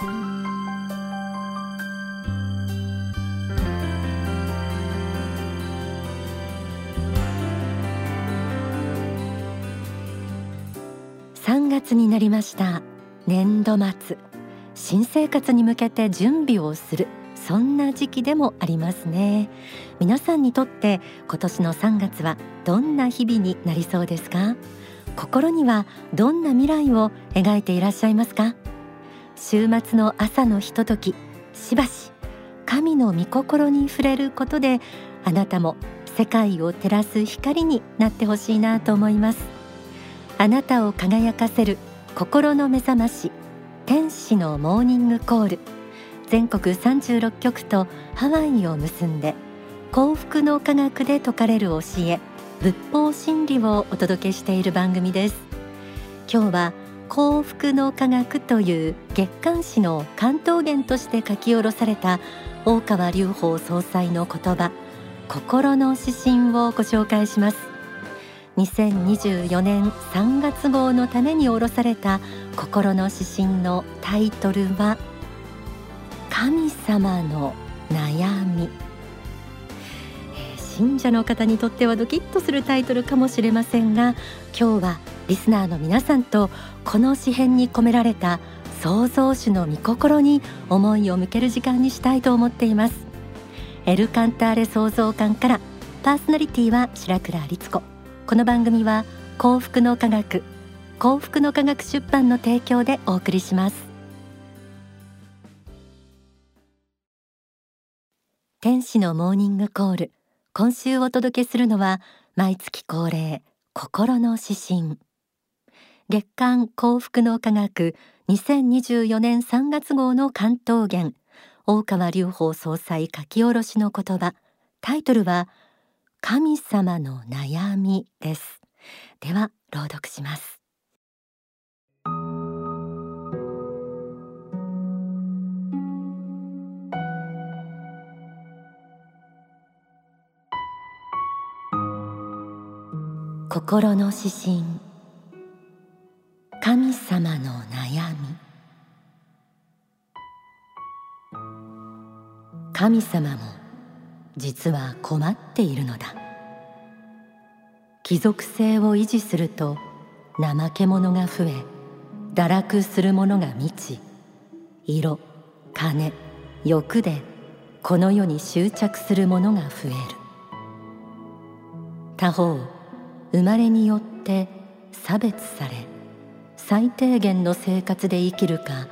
3月になりました。年度末。新生活に向けて準備をする。そんな時期でもありますね。皆さんにとって今年の3月はどんな日々になりそうですか？心にはどんな未来を描いていらっしゃいますか？週末の朝のひとときしばし神の御心に触れることであなたも世界を照らす光になってほしいなと思います。あなたを輝かせる心の目覚まし天使のモーニングコール。全国36局とハワイを結んで幸福の科学で説かれる教え仏法真理をお届けしている番組です。今日は幸福の科学という月刊誌の関東言として書き下ろされた大川隆法総裁の言葉心の指針をご紹介します。2024年3月号のために下ろされた心の指針のタイトルは神様の悩み。信者の方にとってはドキッとするタイトルかもしれませんが今日はリスナーの皆さんとこの詩編に込められた創造主の御心に思いを向ける時間にしたいと思っています。エルカンターレ創造館からパーソナリティは白倉律子。この番組は幸福の科学幸福の科学出版の提供でお送りします。天使のモーニングコール。今週お届けするのは毎月恒例心の指針。月刊幸福の科学2024年3月号の関東言大川隆法総裁書き下ろしの言葉。タイトルは神様の悩みです。では朗読します。心の指針。神様の悩み。神様も実は困っているのだ。貴族性を維持すると怠け者が増え堕落する者が満ち色金欲でこの世に執着する者が増える。他方生まれによって差別され最低限の生活で生きるか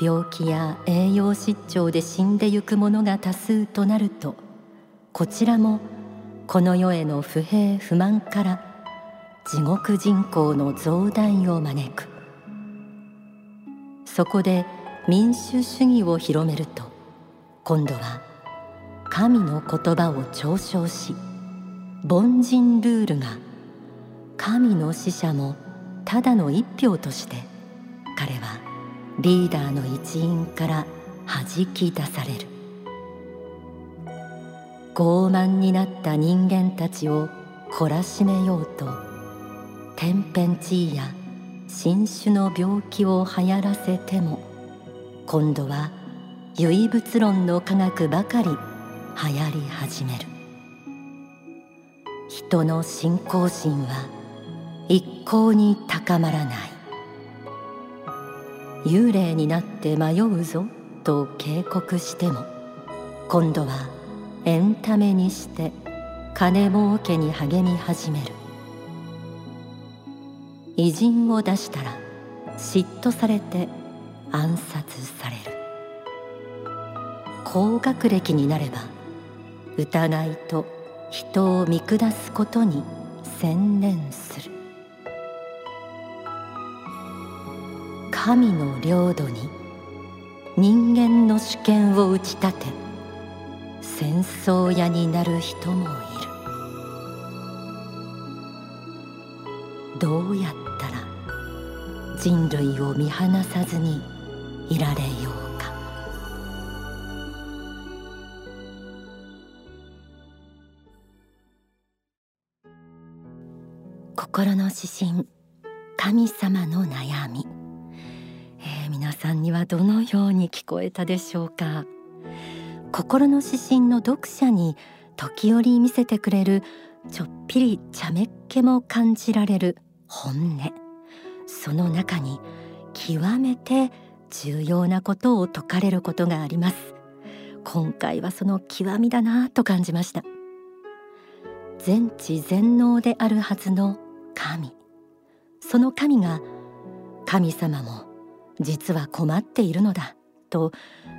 病気や栄養失調で死んでゆく者が多数となるとこちらもこの世への不平不満から地獄人口の増大を招く。そこで民主主義を広めると今度は神の言葉を嘲笑し凡人ルールが神の使者もただの一票として彼はリーダーの一員から弾き出される。傲慢になった人間たちを懲らしめようと天変地異や新種の病気を流行らせても今度は唯物論の科学ばかり流行り始める。人の信仰心は一向に高まらない。幽霊になって迷うぞと警告しても今度はエンタメにして金儲けに励み始める。偉人を出したら嫉妬されて暗殺される。高学歴になれば疑いと人を見下すことに専念する。神の領土に人間の主権を打ち立て戦争屋になる人もいる。どうやったら人類を見放さずにいられようか。心の指針神様の悩み。皆さんにはどのように聞こえたでしょうか？心の指針の読者に時折見せてくれるちょっぴり茶目っ気も感じられる本音。その中に極めて重要なことを説かれることがあります。今回はその極みだなと感じました。全知全能であるはずの神。その神が神様も実は困っているのだ。と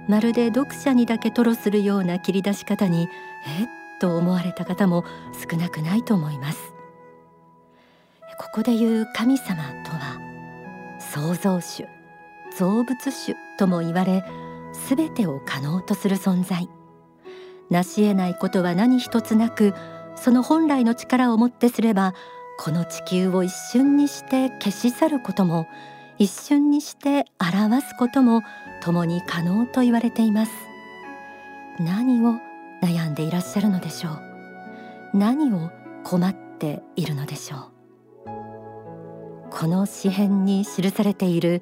まるで読者にだけ吐露するような切り出し方にえっ？と思われた方も少なくないと思います。ここで言う神様とは創造主造物主とも言われ全てを可能とする存在。成し得ないことは何一つなくその本来の力をもってすればこの地球を一瞬にして消し去ることも一瞬にして表すことも共に可能と言われています。何を悩んでいらっしゃるのでしょう？何を困っているのでしょう？この詩編に記されている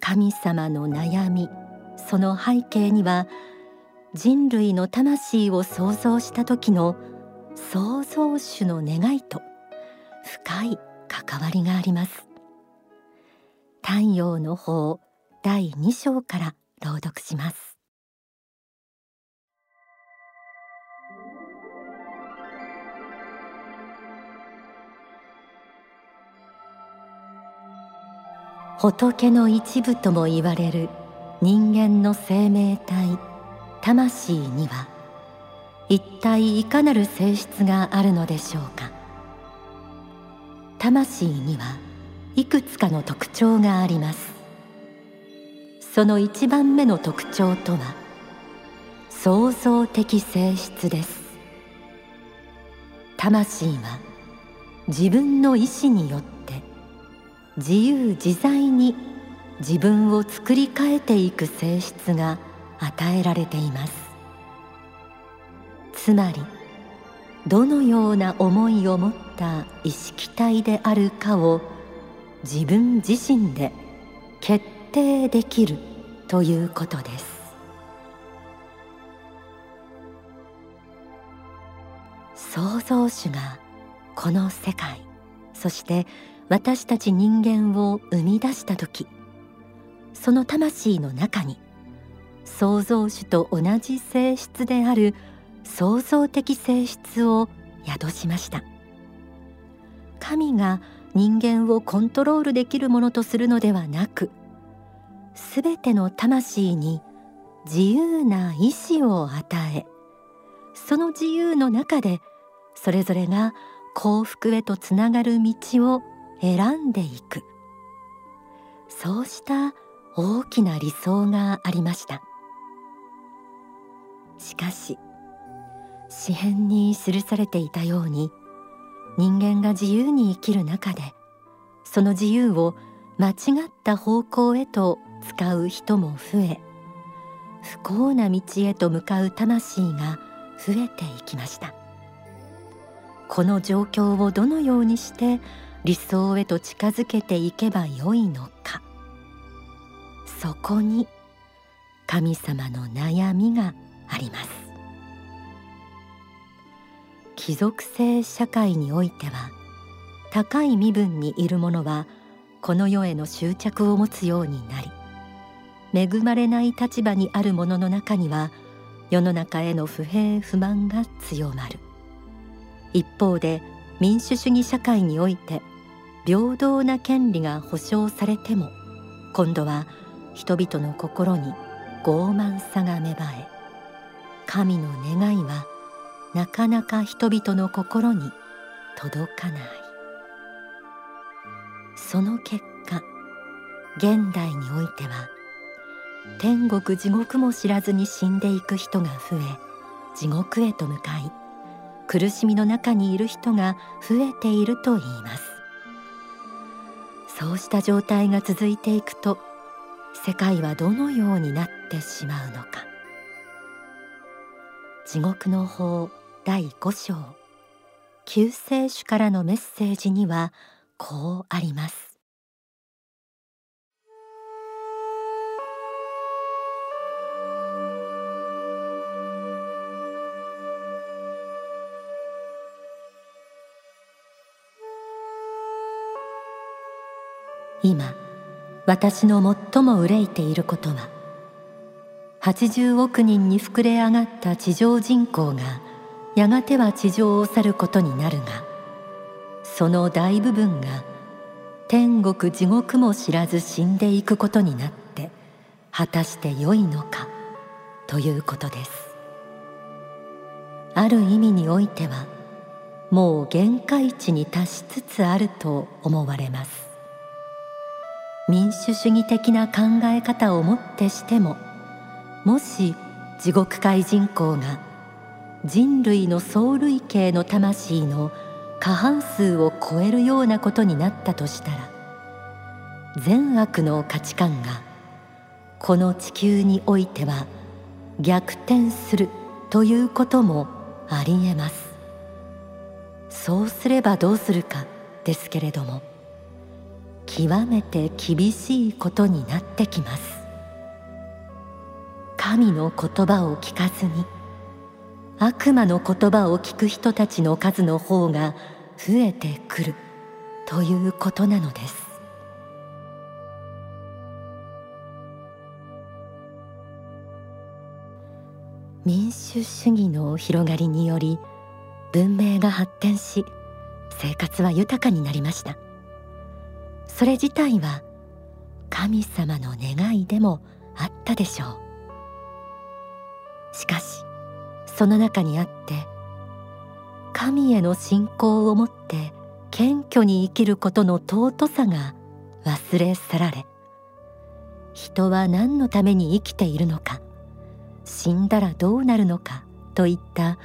神様の悩みその背景には人類の魂を創造した時の創造主の願いと深い関わりがあります。太陽の法第2章から朗読します。仏の一部とも言われる人間の生命体魂には一体いかなる性質があるのでしょうか。魂にはいくつかの特徴があります。その一番目の特徴とは創造的性質です。魂は自分の意志によって自由自在に自分を作り変えていく性質が与えられています。つまりどのような思いを持った意識体であるかを自分自身で決定できるということです。創造主がこの世界そして私たち人間を生み出した時その魂の中に創造主と同じ性質である創造的性質を宿しました。神が人間をコントロールできるものとするのではなくすべての魂に自由な意志を与えその自由の中でそれぞれが幸福へとつながる道を選んでいく。そうした大きな理想がありました。しかし詩編に記されていたように人間が自由に生きる中でその自由を間違った方向へと使う人も増え不幸な道へと向かう魂が増えていきました。この状況をどのようにして理想へと近づけていけばよいのか。そこに神様の悩みがあります。貴族性社会においては高い身分にいる者はこの世への執着を持つようになり恵まれない立場にある者の中には世の中への不平不満が強まる。一方で民主主義社会において平等な権利が保障されても今度は人々の心に傲慢さが芽生え神の願いはなかなか人々の心に届かない。その結果現代においては天国地獄も知らずに死んでいく人が増え地獄へと向かい苦しみの中にいる人が増えているといいます。そうした状態が続いていくと世界はどのようになってしまうのか。地獄の法第5章。救世主からのメッセージにはこうあります。今私の最も憂いていることは80億人に膨れ上がった地上人口がやがては地上を去ることになるがその大部分が天国地獄も知らず死んでいくことになって果たして良いのかということです。ある意味においてはもう限界値に達しつつあると思われます。民主主義的な考え方をもってしてももし地獄界人口が人類の総類型の魂の過半数を超えるようなことになったとしたら善悪の価値観がこの地球においては逆転するということもありえます。そうすればどうするかですけれども極めて厳しいことになってきます。神の言葉を聞かずに悪魔の言葉を聞く人たちの数の方が増えてくるということなのです。民主主義の広がりにより文明が発展し生活は豊かになりました。それ自体は神様の願いでもあったでしょう。しかしその中にあって神への信仰を持って謙虚に生きることの尊さが忘れ去られ人は何のために生きているのか死んだらどうなるのかといった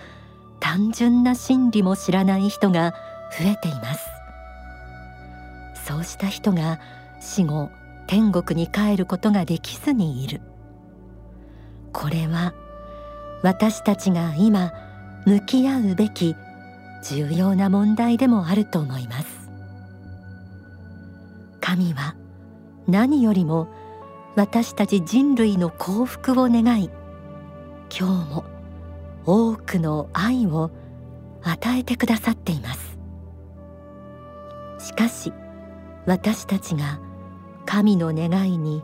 単純な真理も知らない人が増えています。そうした人が死後天国に帰ることができずにいる。これは私たちが今向き合うべき重要な問題でもあると思います。神は何よりも私たち人類の幸福を願い今日も多くの愛を与えてくださっています。しかし私たちが神の願いに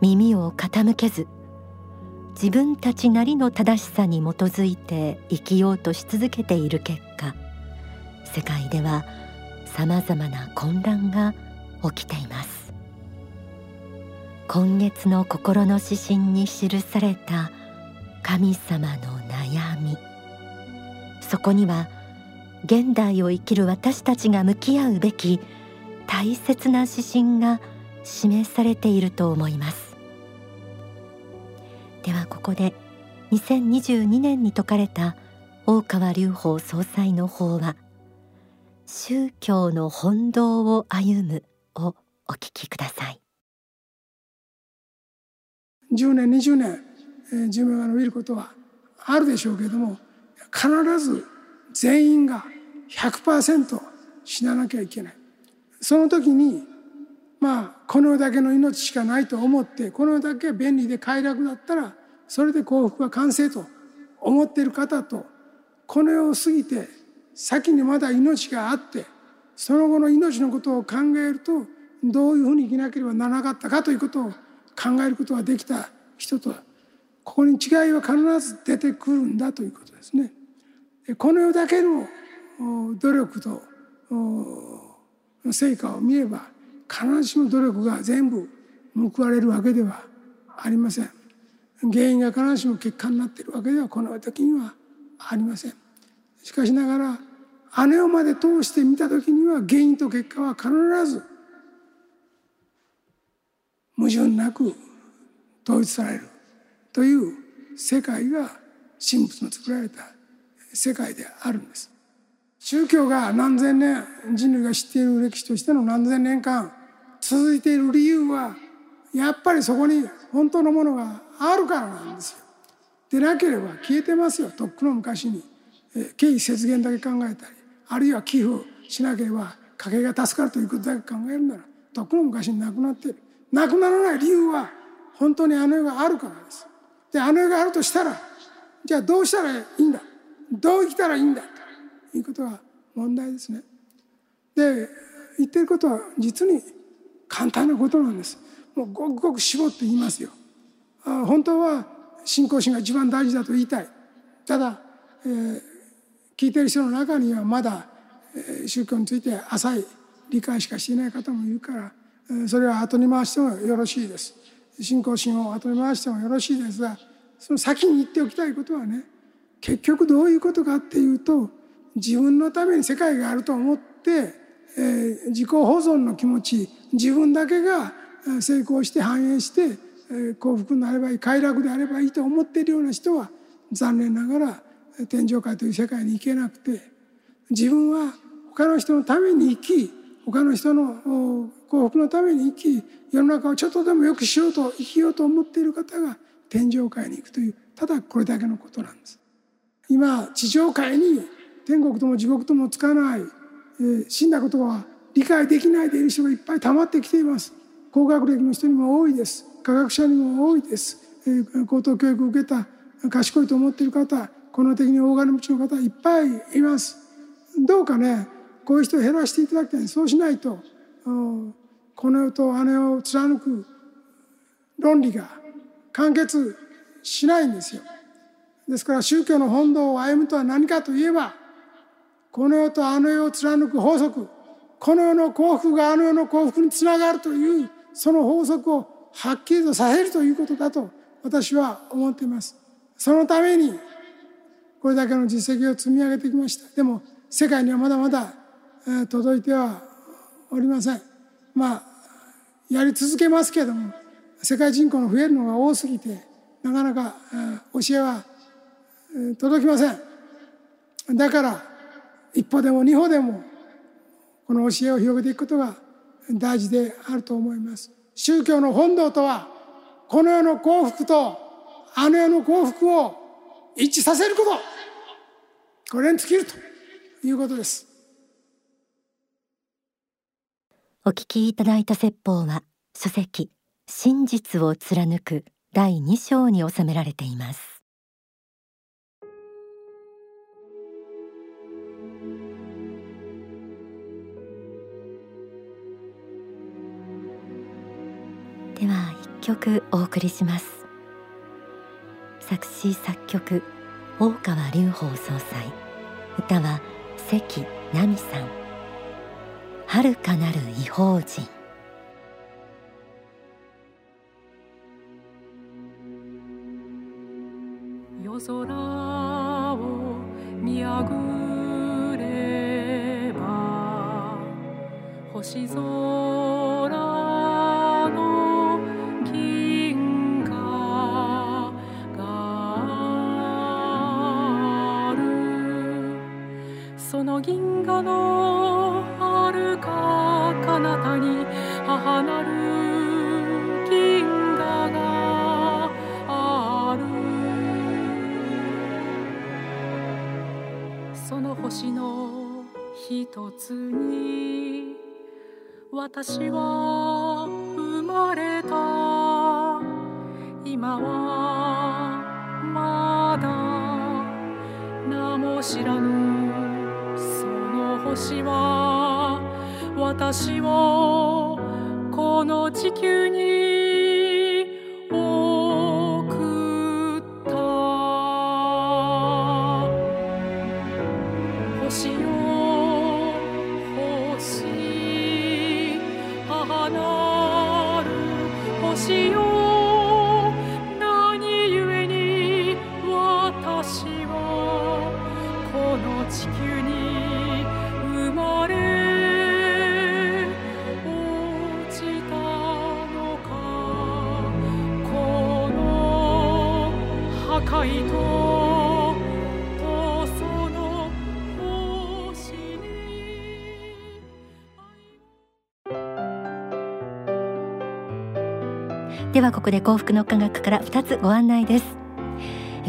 耳を傾けず自分たちなりの正しさに基づいて生きようとし続けている結果世界ではさまざまな混乱が起きています。今月の心の指針に記された神様の悩み。そこには現代を生きる私たちが向き合うべき大切な指針が示されていると思います。ではここで2022年に説かれた大川隆法総裁の法話宗教の本道を歩むをお聞きください。10年20年寿命が伸びることはあるでしょうけれども必ず全員が100%死ななきゃいけない。その時にまあこの世だけの命しかないと思ってこの世だけ便利で快楽だったらそれで幸福が完成と思っている方とこの世を過ぎて先にまだ命があってその後の命のことを考えるとどういうふうに生きなければならなかったかということを考えることができた人とここに違いは必ず出てくるんだということですね。この世だけの努力と成果を見れば必ずしも努力が全部報われるわけではありません。原因が必ずしも結果になっているわけではこの時にはありません。しかしながらあの世まで通して見た時には原因と結果は必ず矛盾なく統一されるという世界が神仏の作られた世界であるんです。宗教が何千年人類が知っている歴史としての何千年間続いている理由はやっぱりそこに本当のものがあるからなんですよ。でなければ消えてますよとっくの昔にえ経費節減だけ考えたりあるいは寄付しなければ家計が助かるということだけ考えるならとっくの昔になくなってる。なくならない理由は本当にあの世があるからです。であの世があるとしたらじゃあどうしたらいいんだ？どう生きたらいいんだ？ということが問題ですね。で言ってることは実に簡単なことなんです。もうごくごく絞って言いますよ。本当は信仰心が一番大事だと言いたい。ただ、えー、聞いてる人の中にはまだ、えー、宗教について浅い理解しかしていない方もいるから、それは後に回してもよろしいです。信仰心を後に回してもよろしいですがその先に言っておきたいことはね結局どういうことかっていうと自分のために世界があると思って、え、自己保存の気持ち自分だけが成功して繁栄して、え、幸福になればいい快楽であればいいと思っているような人は残念ながら天上界という世界に行けなくて自分は他の人のために生き他の人の幸福のために生き世の中をちょっとでも良くしようと生きようと思っている方が天上界に行くというただこれだけのことなんです。今地上界に天国とも地獄ともつかない、死んだことは理解できないでいる人がいっぱい溜まってきています。高学歴の人にも多いです。科学者にも多いです、え、高等教育を受けた賢いと思っている方この的に大金持ちの方いっぱいいます。どうかねこういう人を減らしていただきたい。そうしないとこの世と姉を貫く論理が完結しないんですよ。ですから宗教の本道を歩むとは何かといえばこの世とあの世を貫く法則この世の幸福があの世の幸福につながるというその法則をはっきりとさせるということだと私は思っています。そのためにこれだけの実績を積み上げてきました。でも世界にはまだまだ届いてはおりません。まあやり続けますけども世界人口の増えるのが多すぎてなかなか教えは届きません。だから一歩でも二歩でもこの教えを広げていくことが大事であると思います。宗教の本道とはこの世の幸福とあの世の幸福を一致させること。これに尽きるということです。お聞きいただいた説法は書籍真実を貫く第2章に収められています。曲お送りします。作詞作曲大川隆法総裁。歌は関奈美さん。遥かなる異邦人。夜空を見上げれば星空の銀河のはるか彼方に母なる銀河があるその星の一つに私は生まれた今はまだ名も知らぬ私は私をこの地球にではここで幸福の科学から2つご案内です。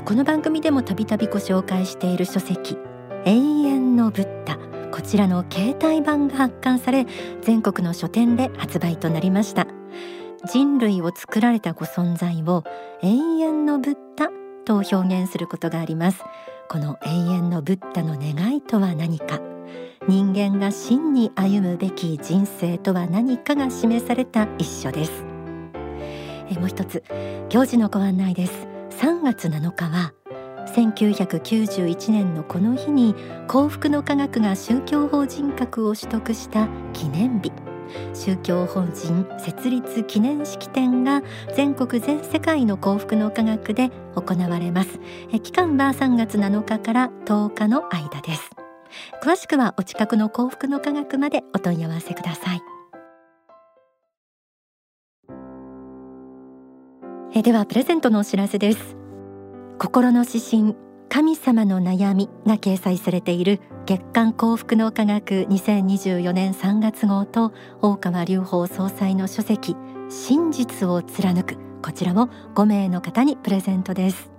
この番組でもたびたびご紹介している書籍永遠のブッダこちらの携帯版が発刊され全国の書店で発売となりました。人類を作られたご存在を永遠のブッダと表現することがあります。この永遠のブッダの願いとは何か人間が真に歩むべき人生とは何かが示された一書です。えもう一つ。行事のご案内です。3月7日は1991年のこの日に幸福の科学が宗教法人格を取得した記念日。宗教法人設立記念式典が全国全世界の幸福の科学で行われます。期間は3月7日から10日の間です。詳しくはお近くの幸福の科学までお問い合わせください。えではプレゼントのお知らせです。心の指針神様の悩みが掲載されている月刊幸福の科学2024年3月号と大川隆法総裁の書籍真実を貫く。こちらも5名の方にプレゼントです。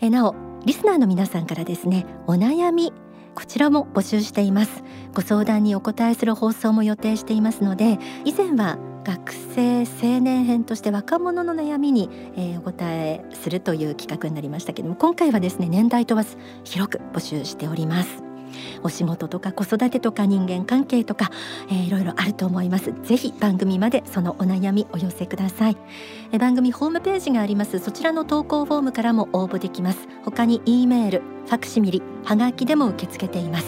えなおリスナーの皆さんからですねお悩みこちらも募集しています。ご相談にお答えする放送も予定していますので以前は学生青年編として若者の悩みに、えー、お答えするという企画になりましたけども今回はですね年代問わず広く募集しております。お仕事とか子育てとか人間関係とか、えー、いろいろあると思います。ぜひ番組までそのお悩みお寄せください、えー、番組ホームページがあります。そちらの投稿フォームからも応募できます。他に E メールファクシミリはがきでも受け付けています。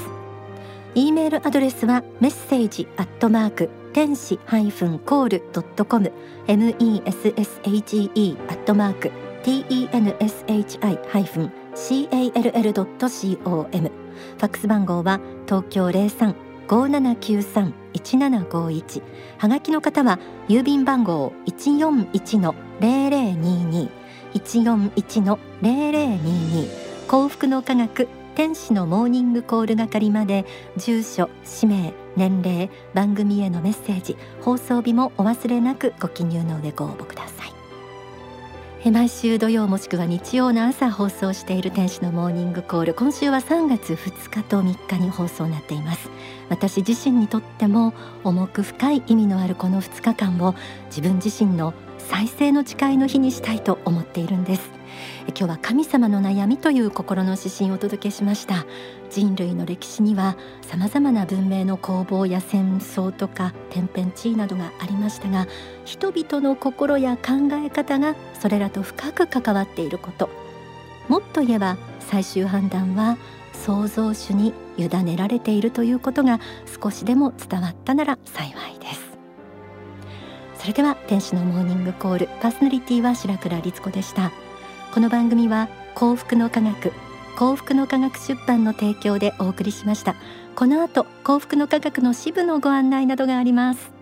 E メールアドレスはメッセージアットマーク天使ハイフンコールドットコム M E S S H E アットマーク T E N S H I ハイフン C A L L ドット C O M ファックス番号は東京零三五七九三一七五一。はがきの方は郵便番号一四一の零零二二。一四一の零零二二。幸福の科学天使のモーニングコール係まで住所氏名年齢番組へのメッセージ放送日もお忘れなくご記入の上ご応募ください。毎週土曜もしくは日曜の朝放送している天使のモーニングコール今週は3月2日と3日に放送になっています。私自身にとっても重く深い意味のあるこの2日間を自分自身の再生の誓いの日にしたいと思っているんです。今日は神様の悩みという心の指針をお届けしました。人類の歴史には様々な文明の攻防や戦争とか天変地異などがありましたが人々の心や考え方がそれらと深く関わっていること。もっと言えば最終判断は創造主に委ねられているということが少しでも伝わったなら幸いです。それでは天使のモーニングコール。パーソナリティは白倉律子でした。この番組は幸福の科学幸福の科学出版の提供でお送りしました。この後幸福の科学の支部のご案内などがあります。